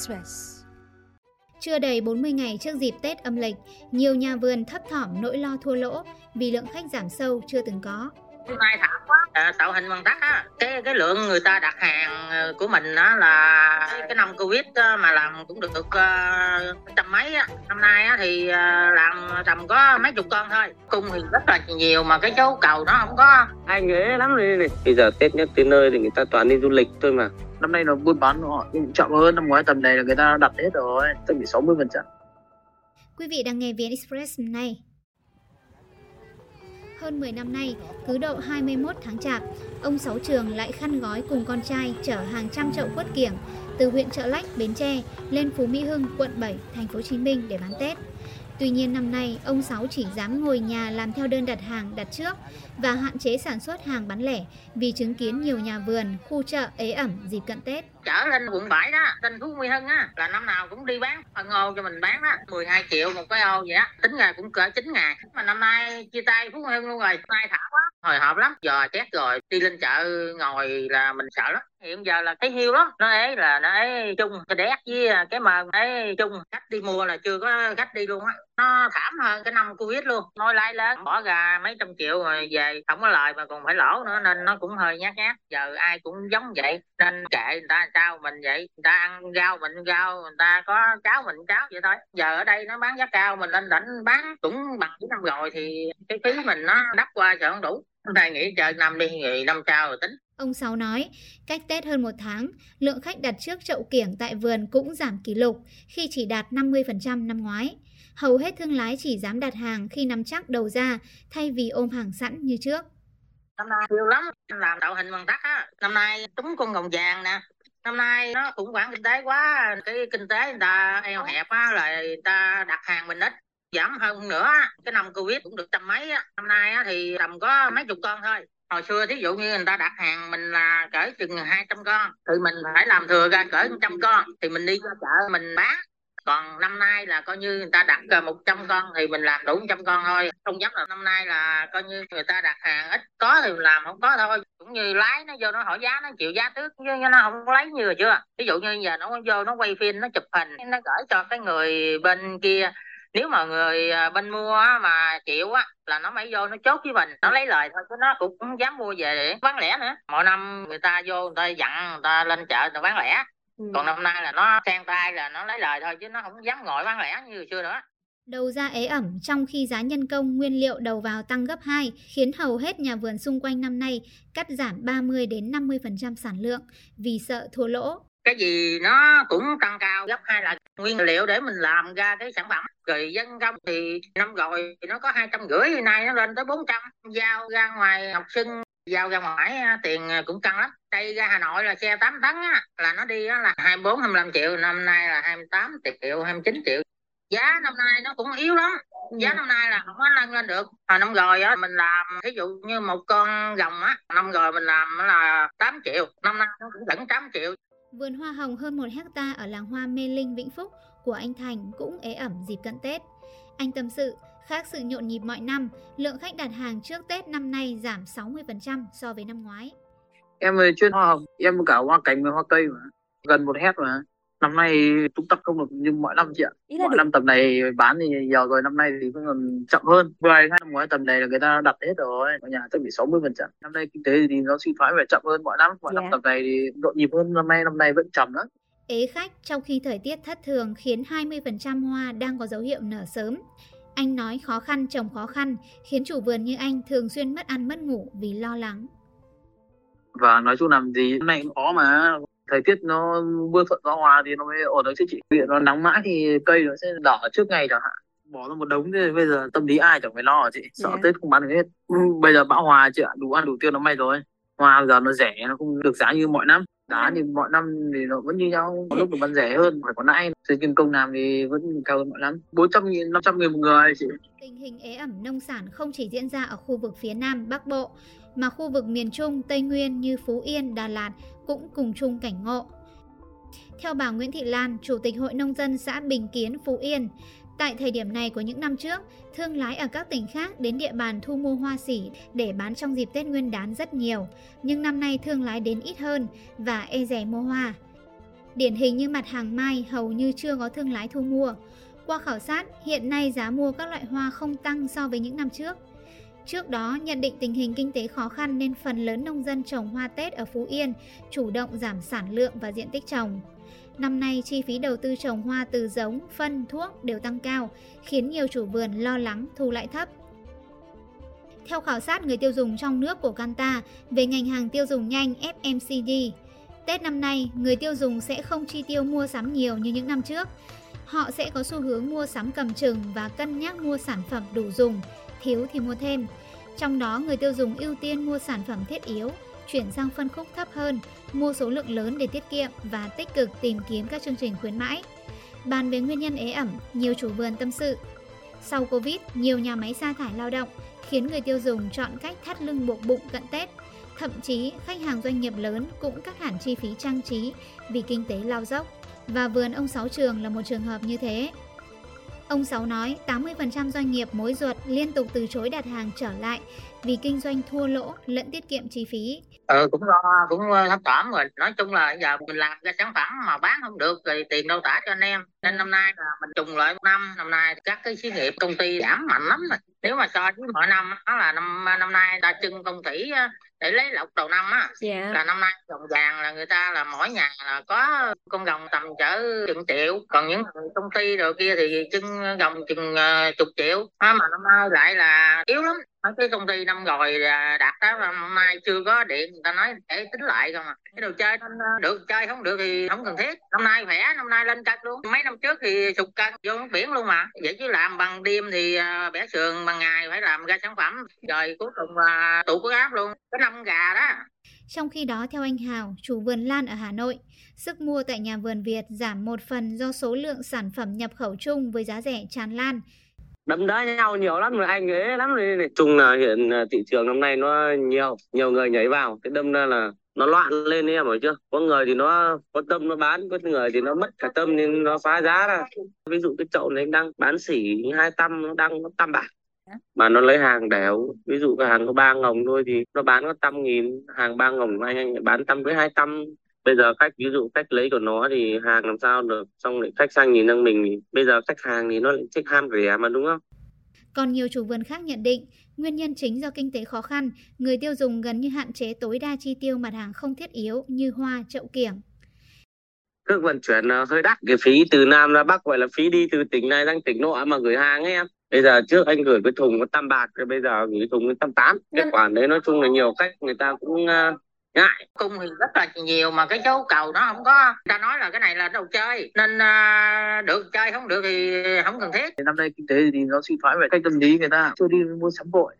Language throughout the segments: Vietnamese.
Express. Chưa đầy 40 ngày trước dịp Tết âm lịch, nhiều nhà vườn thấp thỏm nỗi lo thua lỗ vì lượng khách giảm sâu chưa từng có. Nay thảm quá. À, tạo hình bằng sắt á. Cái cái lượng người ta đặt hàng ờ, của mình á là cái, năm covid á, mà làm cũng được được uh, trăm mấy á. Năm nay á, thì uh, làm tầm có mấy chục con thôi. Cung thì rất là nhiều mà cái số cầu nó không có. Ai nhớ lắm này. Bây giờ tết nhất tới nơi thì người ta toàn đi du lịch thôi mà năm nay nó buôn bán họ chậm hơn năm ngoái tầm này là người ta đặt hết rồi tầm bị 60 phần trăm Quý vị đang nghe VN Express hôm nay. Hơn 10 năm nay, cứ độ 21 tháng chạp, ông Sáu Trường lại khăn gói cùng con trai chở hàng trăm chậu quất kiểng từ huyện Trợ Lách, Bến Tre lên Phú Mỹ Hưng, quận 7, thành phố Hồ Chí Minh để bán Tết. Tuy nhiên năm nay, ông Sáu chỉ dám ngồi nhà làm theo đơn đặt hàng đặt trước và hạn chế sản xuất hàng bán lẻ vì chứng kiến nhiều nhà vườn, khu chợ ế ẩm dịp cận Tết. trở lên quận 7 đó tên Phú Nguy Hưng á là năm nào cũng đi bán phân ô cho mình bán á 12 triệu một cái ô vậy á tính ngày cũng cỡ 9 ngày mà năm nay chia tay Phú Nguy Hưng luôn rồi nay thả quá hồi hộp lắm giờ chết rồi đi lên chợ ngồi là mình sợ lắm. Hiện giờ là cái hiu lắm nó ấy là nó ấy chung cái đét với cái mờn ấy chung khách đi mua là chưa có khách đi luôn á nó thảm hơn cái năm covid luôn. Nói lái lớn bỏ ra mấy trăm triệu rồi về, không có lời mà còn phải lỗ nữa, nên nó cũng hơi nhát nhát. Giờ ai cũng giống vậy, nên kệ người ta sao mình vậy. Người ta ăn rau mình rau, người ta có cháo mình cháo vậy thôi. Giờ ở đây nó bán giá cao, mình lên đỉnh bán cũng bằng cái năm rồi thì cái phí mình nó đắp qua sợ không đủ hôm nay nghĩ chờ năm đi nghỉ năm sau rồi tính Ông Sáu nói, cách Tết hơn một tháng, lượng khách đặt trước chậu kiểng tại vườn cũng giảm kỷ lục khi chỉ đạt 50% năm ngoái. Hầu hết thương lái chỉ dám đặt hàng khi nắm chắc đầu ra thay vì ôm hàng sẵn như trước. năm nay nhiều lắm làm tạo hình bằng sắt á năm nay trúng con gồng vàng nè năm nay nó khủng hoảng kinh tế quá cái kinh tế người ta eo hẹp á là người ta đặt hàng mình ít giảm hơn nữa cái năm covid cũng được trăm mấy á. Năm nay á thì tầm có mấy chục con thôi. Hồi xưa thí dụ như người ta đặt hàng mình là cỡ chừng 200 con. Thì mình phải làm thừa ra cỡ 100 con. Thì mình đi ra chợ mình bán. Còn năm nay là coi như người ta đặt 100 con thì mình làm đủ 100 con thôi. Không dám là năm nay là coi như người ta đặt hàng ít có thì mình làm không có thôi. Cũng như lái nó vô nó hỏi giá, nó chịu giá trước chứ nó không lấy như rồi chưa? Ví dụ như giờ nó vô nó quay phim, nó chụp hình, nó gửi cho cái người bên kia nếu mà người à, bên mua mà chịu á là nó mới vô nó chốt với mình nó lấy lời thôi chứ nó cũng không dám mua về để bán lẻ nữa. Mỗi năm người ta vô người ta dặn người ta lên chợ người ta bán lẻ. Còn năm nay là nó sang tay là nó lấy lời thôi chứ nó không dám ngồi bán lẻ như hồi xưa nữa. Đầu ra ế ẩm trong khi giá nhân công nguyên liệu đầu vào tăng gấp 2 khiến hầu hết nhà vườn xung quanh năm nay cắt giảm 30 đến 50% sản lượng vì sợ thua lỗ. cái gì nó cũng tăng cao gấp hai lần nguyên liệu để mình làm ra cái sản phẩm. Rồi dân công thì năm rồi thì nó có hai trăm rưỡi nay nó lên tới 400 giao ra ngoài học sinh giao ra ngoài á, tiền cũng căng lắm. Đây ra Hà Nội là xe 8 tấn á, là nó đi á, là 24 25 triệu năm nay là 28 triệu 29 triệu. Giá năm nay nó cũng yếu lắm. Giá năm nay là không có nâng lên được. Hồi năm rồi á mình làm ví dụ như một con rồng á năm rồi mình làm là 8 triệu năm nay nó cũng vẫn 8 triệu Vườn hoa hồng hơn 1 hecta ở làng hoa Mê Linh, Vĩnh Phúc của anh Thành cũng ế ẩm dịp cận Tết. Anh tâm sự, khác sự nhộn nhịp mọi năm, lượng khách đặt hàng trước Tết năm nay giảm 60% so với năm ngoái. em về chuyên hoa hồng em cả hoa cảnh và hoa cây mà gần một hecta mà năm nay túc tắc không được như mọi năm chị ạ Ý là mọi được năm tầm này bán thì nhiều rồi năm nay thì vẫn còn chậm hơn vừa hai năm ngoái tầm này là người ta đặt hết rồi ở nhà chắc bị 60 phần trăm năm nay kinh tế thì nó suy thoái và chậm hơn mọi năm mọi năm Dạ. tầm này thì nhộn nhịp hơn năm nay năm nay vẫn chậm lắm Ế khách trong khi thời tiết thất thường khiến 20% hoa đang có dấu hiệu nở sớm. Anh nói khó khăn trồng khó khăn khiến chủ vườn như anh thường xuyên mất ăn mất ngủ vì lo lắng. và nói chung làm gì nay cũng khó mà thời tiết nó mưa thuận gió hòa thì nó mới ổn được chứ chị. Vì nó nắng mãi thì cây nó sẽ đỏ trước ngày chẳng hạn. Bỏ ra một đống thì bây giờ tâm lý ai chẳng phải lo hả chị. Sợ Dạ. tết không bán được hết. Ừ, bây giờ bão hòa chị ạ? Đủ ăn đủ tiêu nó may rồi. Hoa giờ nó rẻ nó không được giá như mọi năm giá thì mọi năm thì nó vẫn như nhau. Có lúc nó bán rẻ hơn phải có lãi. Xây nhân công làm thì vẫn cao hơn mọi năm. Bốn trăm nghìn năm trăm nghìn một người chị. Tình hình ế ẩm nông sản không chỉ diễn ra ở khu vực phía Nam Bắc Bộ, mà khu vực miền Trung, Tây Nguyên như Phú Yên, Đà Lạt cũng cùng chung cảnh ngộ. Theo bà Nguyễn Thị Lan, Chủ tịch Hội Nông dân xã Bình Kiến, Phú Yên, tại thời điểm này của những năm trước, thương lái ở các tỉnh khác đến địa bàn thu mua hoa sỉ để bán trong dịp Tết Nguyên đán rất nhiều, nhưng năm nay thương lái đến ít hơn và e rẻ mua hoa. Điển hình như mặt hàng mai hầu như chưa có thương lái thu mua. Qua khảo sát, hiện nay giá mua các loại hoa không tăng so với những năm trước. Trước đó, nhận định tình hình kinh tế khó khăn nên phần lớn nông dân trồng hoa Tết ở Phú Yên chủ động giảm sản lượng và diện tích trồng. Năm nay, chi phí đầu tư trồng hoa từ giống, phân, thuốc đều tăng cao, khiến nhiều chủ vườn lo lắng thu lãi thấp. Theo khảo sát người tiêu dùng trong nước của Canta về ngành hàng tiêu dùng nhanh FMCG, Tết năm nay, người tiêu dùng sẽ không chi tiêu mua sắm nhiều như những năm trước. Họ sẽ có xu hướng mua sắm cầm chừng và cân nhắc mua sản phẩm đủ dùng, thiếu thì mua thêm. Trong đó, người tiêu dùng ưu tiên mua sản phẩm thiết yếu, chuyển sang phân khúc thấp hơn, mua số lượng lớn để tiết kiệm và tích cực tìm kiếm các chương trình khuyến mãi. Bàn về nguyên nhân ế ẩm, nhiều chủ vườn tâm sự. Sau Covid, nhiều nhà máy sa thải lao động, khiến người tiêu dùng chọn cách thắt lưng buộc bụng cận Tết. Thậm chí, khách hàng doanh nghiệp lớn cũng cắt hẳn chi phí trang trí vì kinh tế lao dốc. Và vườn ông Sáu Trường là một trường hợp như thế. Ông Sáu nói 80% doanh nghiệp mối ruột liên tục từ chối đặt hàng trở lại vì kinh doanh thua lỗ lẫn tiết kiệm chi phí. Ờ, cũng lo cũng thấp thỏm rồi. Nói chung là giờ mình làm ra sản phẩm mà bán không được thì tiền đâu trả cho anh em. Nên năm nay là mình trùng lại một năm. Năm nay các cái xí nghiệp công ty giảm mạnh lắm rồi. Nếu mà so với mọi năm đó là năm năm nay ta trưng công thủy để lấy lộc đầu năm á. Dạ. là năm nay trồng vàng là người ta là mỗi nhà là có con rồng tầm cỡ chừng triệu. Còn những công ty rồi kia thì trưng rồng chừng ờ, chục triệu. Mà năm nay lại là yếu lắm mấy cái công ty năm rồi là đạt đó mai năm nay chưa có điện người ta nói để tính lại không à. Cái đồ chơi ờ, được chơi không được thì không cần thiết. Năm nay khỏe năm nay lên cân luôn. Mấy năm trước thì sụt cân vô biển luôn mà. Vậy chứ làm bằng đêm thì ờ, bẻ sườn bằng ngày phải làm ra sản phẩm. Rồi cuối cùng ờ, là tụ có áp luôn. Cái năm gà đó. Trong khi đó, theo anh Hào, chủ vườn lan ở Hà Nội, sức mua tại nhà vườn Việt giảm một phần do số lượng sản phẩm nhập khẩu chung với giá rẻ tràn lan đấm đá nhau nhiều lắm, rồi anh ấy lắm rồi, này. Chung là hiện à, thị trường năm nay nó nhiều nhiều người nhảy vào. Cái đâm ra là nó loạn lên ấy em hiểu chưa? Có người thì nó, có tâm nó bán, có người thì nó mất cả tâm nên nó phá giá ra. Ví dụ cái chậu này đang bán xỉ hai trăm, nó đang nó tam bạc. Mà nó lấy hàng đẻo. Ví dụ cái hàng có ba ngồng thôi thì nó bán có trăm nghìn, hàng ba ngồng anh anh bán trăm với hai trăm bây giờ khách ví dụ khách lấy của nó thì hàng làm sao được? Xong lại khách sang nhìn sang mình bây giờ khách hàng thì nó lại thích ham rẻ mà đúng không? Còn nhiều chủ vườn khác nhận định, nguyên nhân chính do kinh tế khó khăn, người tiêu dùng gần như hạn chế tối đa chi tiêu mặt hàng không thiết yếu như hoa, chậu kiểng. cước vận chuyển là hơi đắt cái phí từ Nam ra Bắc gọi là phí đi từ tỉnh này sang tỉnh nọ mà gửi hàng ấy em. Bây giờ trước anh gửi cái thùng có tam bạc rồi bây giờ gửi thùng có tam tám. Cái khoản đấy nói chung là nhiều khách người ta cũng ngại cung thì rất là nhiều mà cái số cầu nó không có ta nói là cái này là đồ chơi. Nên à, được chơi không được thì không cần thiết. Năm nay kinh tế thì nó suy thoái về cách tâm lý người ta chưa đi mua sắm vội.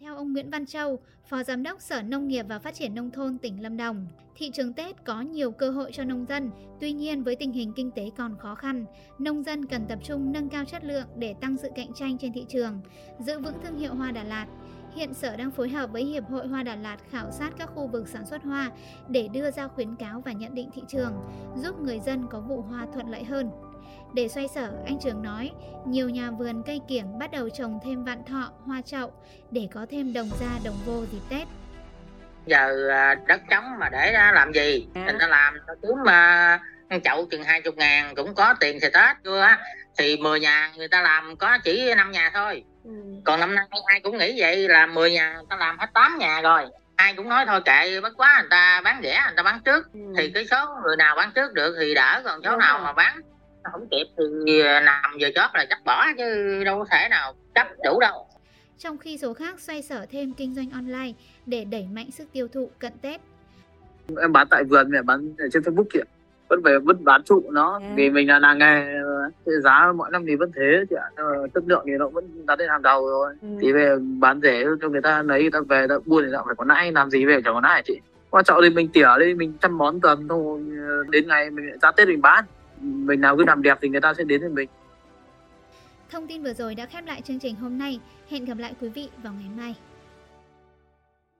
Theo ông Nguyễn Văn Châu, Phó Giám đốc Sở Nông nghiệp và Phát triển Nông thôn tỉnh Lâm Đồng, thị trường Tết có nhiều cơ hội cho nông dân, tuy nhiên với tình hình kinh tế còn khó khăn, nông dân cần tập trung nâng cao chất lượng để tăng sự cạnh tranh trên thị trường, giữ vững thương hiệu hoa Đà Lạt. Hiện Sở đang phối hợp với Hiệp hội Hoa Đà Lạt khảo sát các khu vực sản xuất hoa để đưa ra khuyến cáo và nhận định thị trường, giúp người dân có vụ hoa thuận lợi hơn. Để xoay sở, anh Trường nói, nhiều nhà vườn cây kiểng bắt đầu trồng thêm vạn thọ, hoa chậu để có thêm đồng ra đồng vô dịp Tết. giờ à, đất trống mà để ra làm gì À. người ta làm ta kiếm mà chậu chừng hai chục ngàn cũng có tiền thì tết chưa á thì 10 nhà người ta làm có chỉ năm nhà thôi Ừ. còn năm nay ai cũng nghĩ vậy là 10 nhà người ta làm hết 8 nhà rồi ai cũng nói thôi kệ bất quá người ta bán rẻ người ta bán trước Ừ. thì cái số người nào bán trước được thì đỡ còn số Đúng nào rồi. mà bán không kịp thì nằm giờ chót là chắc bỏ chứ đâu có thể nào chấp đủ đâu Trong khi số khác xoay sở thêm kinh doanh online để đẩy mạnh sức tiêu thụ cận Tết. em bán tại vườn mẹ bán trên Facebook kìa vẫn phải vẫn bán trụ nó À. vì mình là làng nghề giá mỗi năm thì vẫn thế chị mà chất lượng thì nó vẫn đặt lên hàng đầu rồi Ừ. thì về bán rẻ cho người ta lấy người ta về ta buôn thì ta phải có lãi làm gì về chẳng có hả chị quan trọng thì mình tỉa đi mình chăm bón tầm thôi đến ngày mình ra tết mình bán mình nào cứ làm đẹp thì người ta sẽ đến với mình Thông tin vừa rồi đã khép lại chương trình hôm nay. Hẹn gặp lại quý vị vào ngày mai.